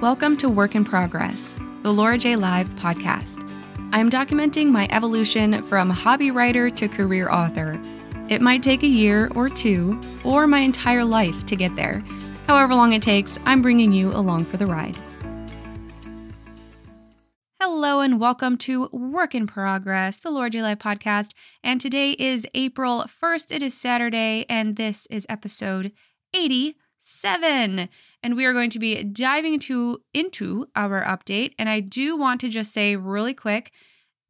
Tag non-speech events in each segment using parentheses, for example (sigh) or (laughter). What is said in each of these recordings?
Welcome to Work in Progress, the Laura Jay Live podcast. I'm documenting my evolution from hobby writer to career author. It might take a year or two, or my entire life to get there. However long it takes, I'm bringing you along for the ride. Hello and welcome to Work in Progress, the Laura Jay Live podcast. And today is April 1st. It is Saturday, and this is episode 87 and we are going to be diving into into our update. And i do want to just say really quick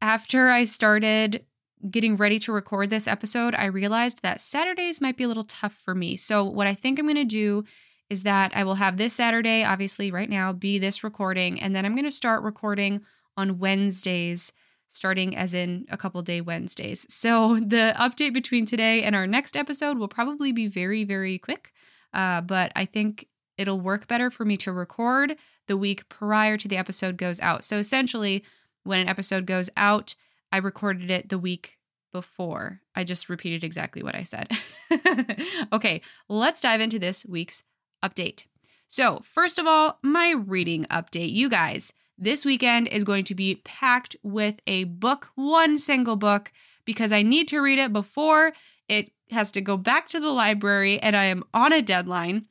after i started getting ready to record this episode i realized that saturdays might be a little tough for me. So what i think i'm going to do is that i will have this saturday obviously right now be this recording and then i'm going to start recording on wednesdays starting as in a couple day wednesdays. So (laughs) the update between today and our next episode will probably be very very quick uh, but i think it'll work better for me to record the week prior to the episode goes out. So essentially, when an episode goes out, I recorded it the week before. I just repeated exactly what I said. (laughs) okay, let's dive into this week's update. So, first of all, my reading update. You guys, this weekend is going to be packed with a book, one single book, because I need to read it before it has to go back to the library and I am on a deadline.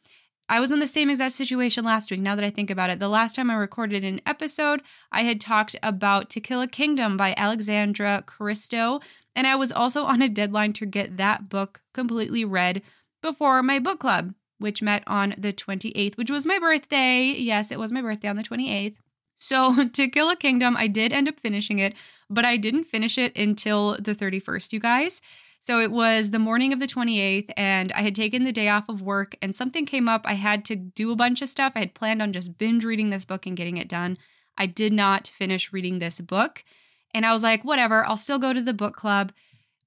I was in the same exact situation last week, now that I think about it. The last time I recorded an episode, I had talked about To Kill a Kingdom by Alexandra Christo, and I was also on a deadline to get that book completely read before my book club, which met on the 28th, which was my birthday. Yes, it was my birthday on the 28th. So, (laughs) To Kill a Kingdom, I did end up finishing it, but I didn't finish it until the 31st, you guys. So it was the morning of the 28th, and I had taken the day off of work, and something came up. I had to do a bunch of stuff. I had planned on just binge reading this book and getting it done. I did not finish reading this book. And I was like, whatever, I'll still go to the book club.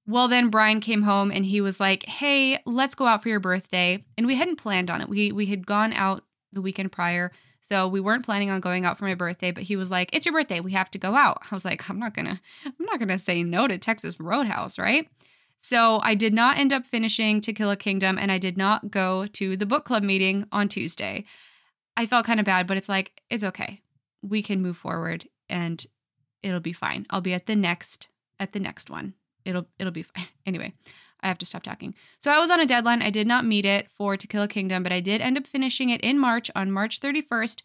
Well, then Brian came home and he was like, hey, let's go out for your birthday. And we hadn't planned on it. We, we had gone out the weekend prior. So we weren't planning on going out for my birthday, but he was like, "It's your birthday, we have to go out." I was like, "I'm not going to I'm not going to say no to Texas Roadhouse, right?" So I did not end up finishing To Kill a Kingdom and I did not go to the book club meeting on Tuesday. I felt kind of bad, but it's like, it's okay. We can move forward and it'll be fine. I'll be at the next at the next one. It'll it'll be fine. (laughs) Anyway, I have to stop talking. So I was on a deadline. I did not meet it for To Kill a Kingdom, but I did end up finishing it in March on March 31st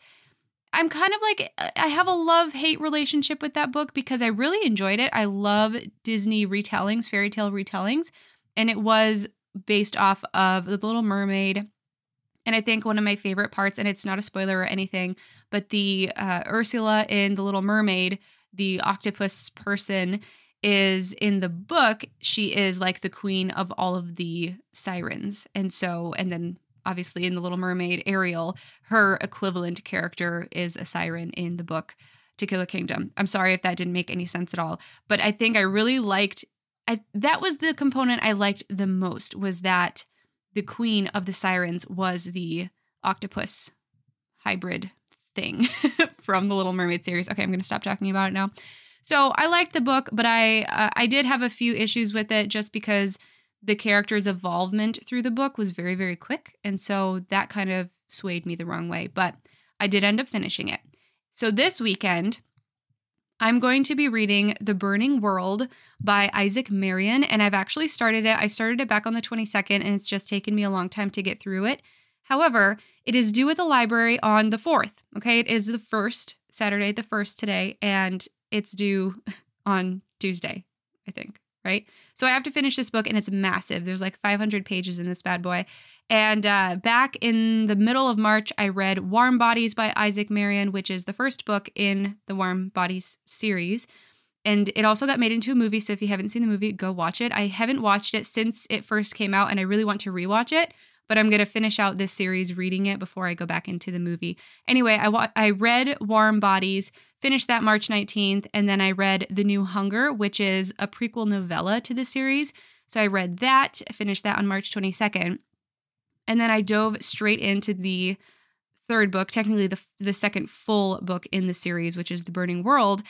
I'm kind of like I have a love hate relationship with that book because I really enjoyed it. I love Disney retellings, fairy tale retellings, and it was based off of The Little Mermaid. And I think one of my favorite parts, and it's not a spoiler or anything, but the uh, Ursula in The Little Mermaid, the octopus person, is in the book, she is like the queen of all of the sirens. And so, and then obviously in The Little Mermaid, Ariel, her equivalent character is a siren in the book To Kill a Kingdom. I'm sorry if that didn't make any sense at all, but I think I really liked I that was the component I liked the most was that the queen of the sirens was the octopus hybrid thing (laughs) from the Little Mermaid series. Okay, I'm going to stop talking about it now. So I liked the book, but I uh, I did have a few issues with it just because the character's evolvement through the book was very, very quick. And so that kind of swayed me the wrong way, but I did end up finishing it. So this weekend, I'm going to be reading The Burning World by Isaac Marion, and I've actually started it. I started it back on the 22nd, and it's just taken me a long time to get through it. However, it is due at the library on the 4th. Okay, it is the first Saturday, the first today, and it's due (laughs) on Tuesday, I think right? So I have to finish this book and it's massive. There's like 500 pages in this bad boy. And uh, back in the middle of March, I read Warm Bodies by Isaac Marion, which is the first book in the Warm Bodies series. And it also got made into a movie. So if you haven't seen the movie, go watch it. I haven't watched it since it first came out, and I really want to rewatch it. But I'm going to finish out this series reading it before I go back into the movie. Anyway, I, wa- I read Warm Bodies Finished that March 19th, and then I read The New Hunger, which is a prequel novella to the series. So I read that, finished that on March 22nd. And then I dove straight into the third book, technically the, the second full book in the series, which is The Burning World.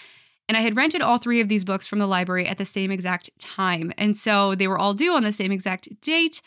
And I had rented all three of these books from the library at the same exact time. And so they were all due on the same exact date.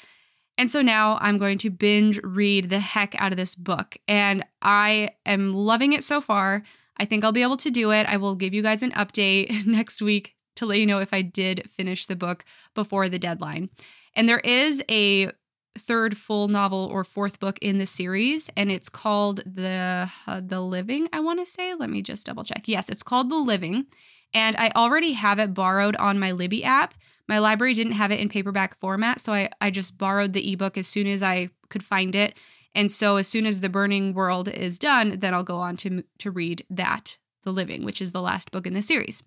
And so now I'm going to binge read the heck out of this book. And I am loving it so far. I think I'll be able to do it. I will give you guys an update (laughs) next week to let you know if I did finish the book before the deadline. And there is a third full novel or fourth book in the series and it's called the uh, the living i want to say let me just double check yes it's called the living and i already have it borrowed on my libby app my library didn't have it in paperback format so i, I just borrowed the ebook as soon as i could find it and so as soon as the burning world is done then i'll go on to to read that the living which is the last book in the series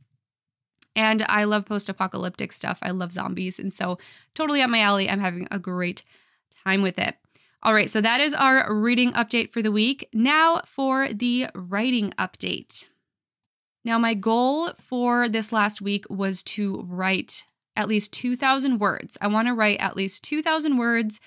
and I love post apocalyptic stuff. I love zombies. And so, totally up my alley. I'm having a great time with it. All right, so that is our reading update for the week. Now for the writing update. Now, my goal for this last week was to write at least 2,000 words. I want to write at least 2,000 words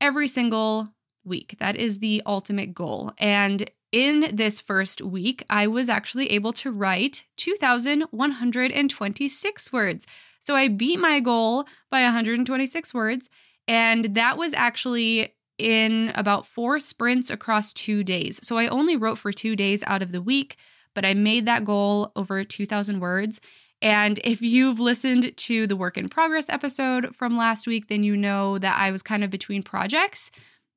every single week. That is the ultimate goal. And in this first week, I was actually able to write 2,126 words. So I beat my goal by 126 words. And that was actually in about four sprints across two days. So I only wrote for two days out of the week, but I made that goal over 2,000 words. And if you've listened to the work in progress episode from last week, then you know that I was kind of between projects.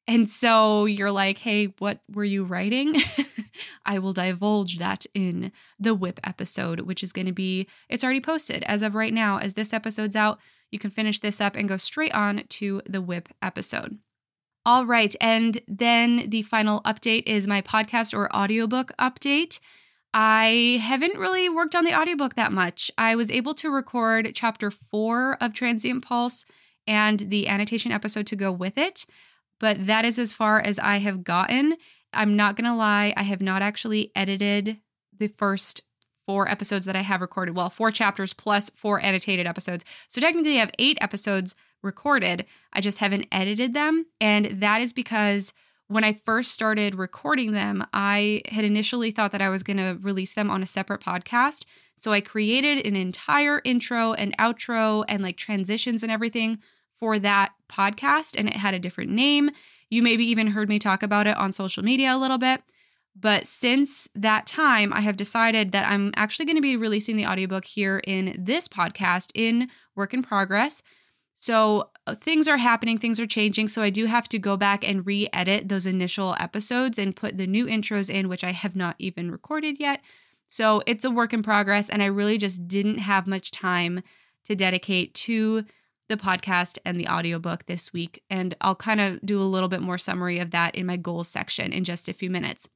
And so you're like, hey, what were you writing? (laughs) I will divulge that in the whip episode, which is going to be, it's already posted as of right now. As this episode's out, you can finish this up and go straight on to the whip episode. All right. And then the final update is my podcast or audiobook update. I haven't really worked on the audiobook that much. I was able to record chapter four of Transient Pulse and the annotation episode to go with it but that is as far as I have gotten. I'm not going to lie, I have not actually edited the first four episodes that I have recorded. Well, four chapters plus four annotated episodes. So technically, I have eight episodes recorded. I just haven't edited them. And that is because when I first started recording them, I had initially thought that I was going to release them on a separate podcast. So I created an entire intro and outro and like transitions and everything for that podcast and it had a different name. You maybe even heard me talk about it on social media a little bit. But since that time, I have decided that I'm actually going to be releasing the audiobook here in this podcast in work in progress. So uh, things are happening, things are changing. So I do have to go back and re edit those initial episodes and put the new intros in, which I have not even recorded yet. So it's a work in progress. And I really just didn't have much time to dedicate to the podcast and the audiobook this week. And I'll kind of do a little bit more summary of that in my goals section in just a few minutes.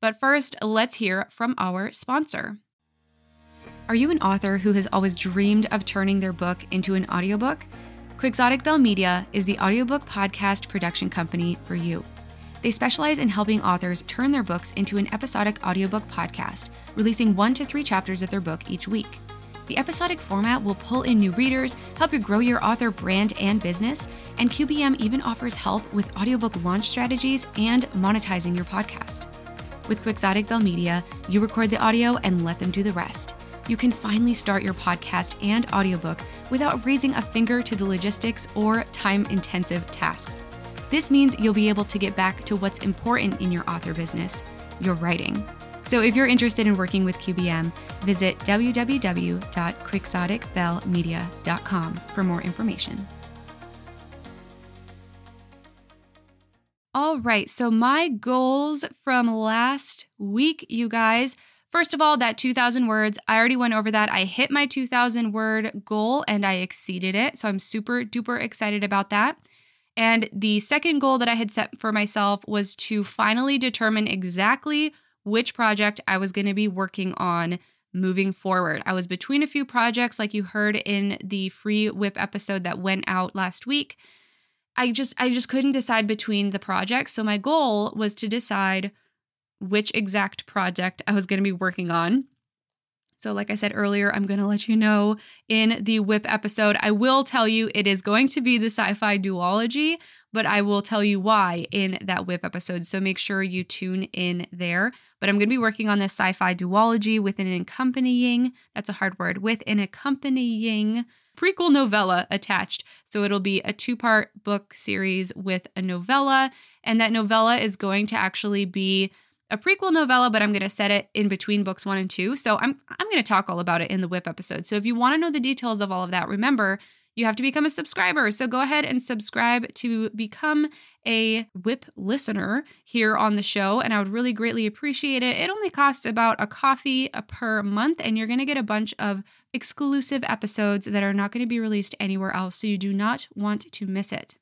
But first, let's hear from our sponsor. Are you an author who has always dreamed of turning their book into an audiobook? Quixotic Belle Media is the audiobook podcast production company for you. They specialize in helping authors turn their books into an episodic audiobook podcast, releasing one to three chapters of their book each week. The episodic format will pull in new readers, help you grow your author brand and business, and QBM even offers help with audiobook launch strategies and monetizing your podcast. With Quixotic Belle Media, you record the audio and let them do the rest. You can finally start your podcast and audiobook without raising a finger to the logistics or time intensive tasks. This means you'll be able to get back to what's important in your author business your writing. So if you're interested in working with QBM, visit www.quixoticbellemedia.com for more information. All right, so my goals from last week, you guys. First of all, that 2,000 words, I already went over that. I hit my 2,000 word goal and I exceeded it. So I'm super duper excited about that. And the second goal that I had set for myself was to finally determine exactly which project I was going to be working on moving forward. I was between a few projects, like you heard in the free whip episode that went out last week. I just I just couldn't decide between the projects. So my goal was to decide which exact project I was going to be working on. So, like I said earlier, I'm going to let you know in the whip episode. I will tell you it is going to be the sci fi duology, but I will tell you why in that whip episode. So make sure you tune in there. But I'm going to be working on this sci fi duology with an accompanying, that's a hard word, with an accompanying prequel novella attached. So it'll be a two part book series with a novella. And that novella is going to actually be a prequel novella, but I'm going to set it in between books one and two. So I'm I'm going to talk all about it in the whip episode. So if you want to know the details of all of that, remember you have to become a subscriber. So go ahead and subscribe to become a whip listener here on the show. And I would really greatly appreciate it. It only costs about a coffee per month, and you're going to get a bunch of exclusive episodes that are not going to be released anywhere else. So you do not want to miss it.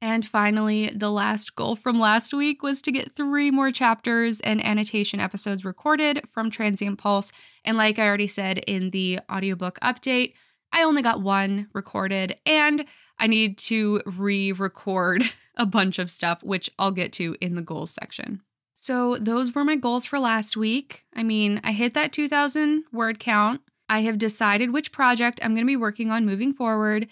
And finally, the last goal from last week was to get three more chapters and annotation episodes recorded from Transient Pulse. And like I already said in the audiobook update, I only got one recorded and I need to re record (laughs) a bunch of stuff, which I'll get to in the goals section. So, those were my goals for last week. I mean, I hit that 2000 word count. I have decided which project I'm going to be working on moving forward.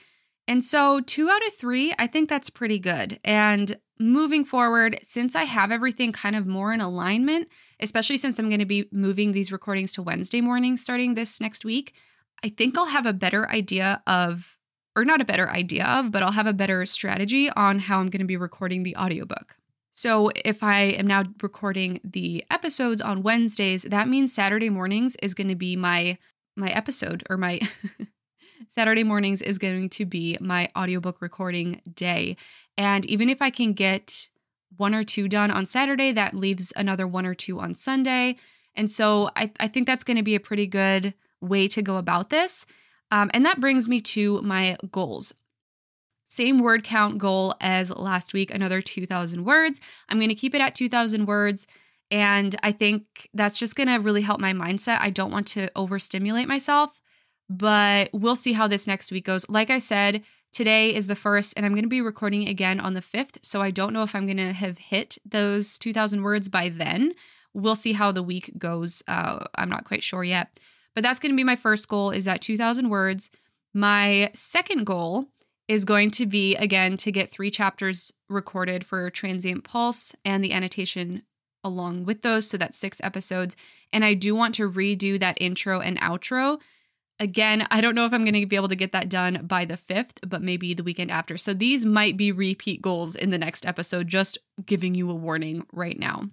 And so, two out of three, I think that's pretty good. And moving forward, since I have everything kind of more in alignment, especially since I'm going to be moving these recordings to Wednesday morning starting this next week, I think I'll have a better idea of, or not a better idea of, but I'll have a better strategy on how I'm going to be recording the audiobook. So if I am now recording the episodes on Wednesdays, that means Saturday mornings is going to be my my episode or my (laughs) Saturday mornings is going to be my audiobook recording day. And even if I can get one or two done on Saturday, that leaves another one or two on Sunday. And so I, I think that's going to be a pretty good way to go about this. Um, and that brings me to my goals. Same word count goal as last week, another 2,000 words. I'm going to keep it at 2,000 words. And I think that's just going to really help my mindset. I don't want to overstimulate myself, but we'll see how this next week goes. Like I said, today is the first, and I'm going to be recording again on the 5th. So I don't know if I'm going to have hit those 2,000 words by then. We'll see how the week goes. Uh, I'm not quite sure yet. But that's going to be my first goal is that 2000 words. My second goal is going to be again to get 3 chapters recorded for Transient Pulse and the annotation along with those so that's 6 episodes and I do want to redo that intro and outro. Again, I don't know if I'm going to be able to get that done by the 5th, but maybe the weekend after. So these might be repeat goals in the next episode, just giving you a warning right now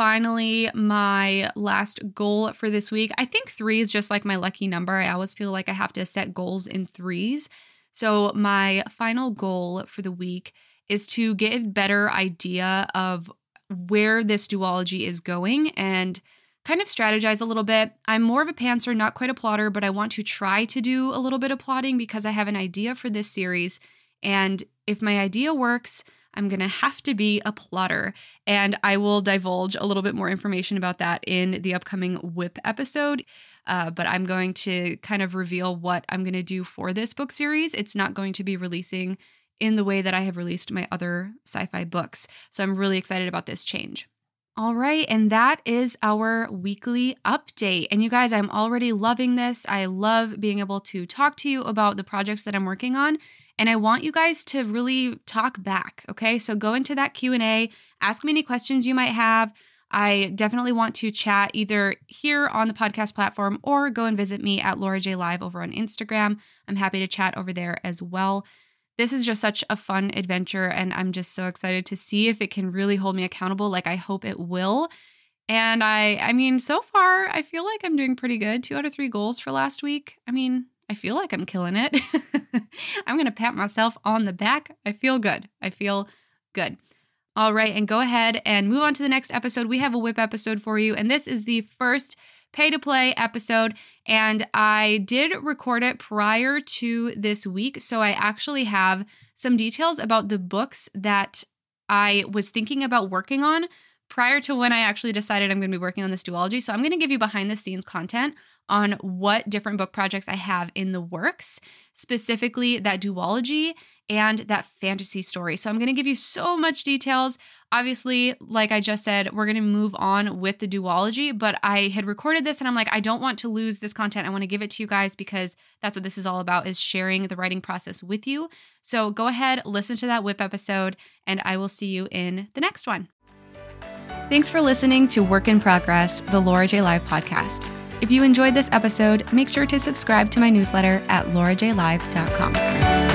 finally, my last goal for this week. I think three is just like my lucky number. I always feel like I have to set goals in threes. So, my final goal for the week is to get a better idea of where this duology is going and kind of strategize a little bit. I'm more of a pantser, not quite a plotter, but I want to try to do a little bit of plotting because I have an idea for this series. And if my idea works, I'm going to have to be a plotter. And I will divulge a little bit more information about that in the upcoming WHIP episode. Uh, but I'm going to kind of reveal what I'm going to do for this book series. It's not going to be releasing in the way that I have released my other sci fi books. So I'm really excited about this change. All right, and that is our weekly update. And you guys, I'm already loving this. I love being able to talk to you about the projects that I'm working on and I want you guys to really talk back, okay? So go into that Q&A, ask me any questions you might have. I definitely want to chat either here on the podcast platform or go and visit me at Laura Jay Live over on Instagram. I'm happy to chat over there as well. This is just such a fun adventure, and I'm just so excited to see if it can really hold me accountable like I hope it will. And I I mean, so far I feel like I'm doing pretty good. 2 out of 3 goals for last week. I mean, I feel like I'm killing it. (laughs) I'm going to pat myself on the back. I feel good. I feel good. All right, and go ahead and move on to the next episode. We have a whip episode for you, and this is the first pay to play episode. And I did record it prior to this week. So I actually have some details about the books that I was thinking about working on prior to when I actually decided I'm going to be working on this duology. So I'm going to give you behind the scenes content on what different book projects I have in the works, specifically that duology and that fantasy story. So I'm going to give you so much details. Obviously, like I just said, we're going to move on with the duology, but I had recorded this and I'm like I don't want to lose this content. I want to give it to you guys because that's what this is all about is sharing the writing process with you. So go ahead, listen to that whip episode and I will see you in the next one. Thanks for listening to Work in Progress, the Laura Jay Live podcast. If you enjoyed this episode, make sure to subscribe to my newsletter at laurajaylive.com.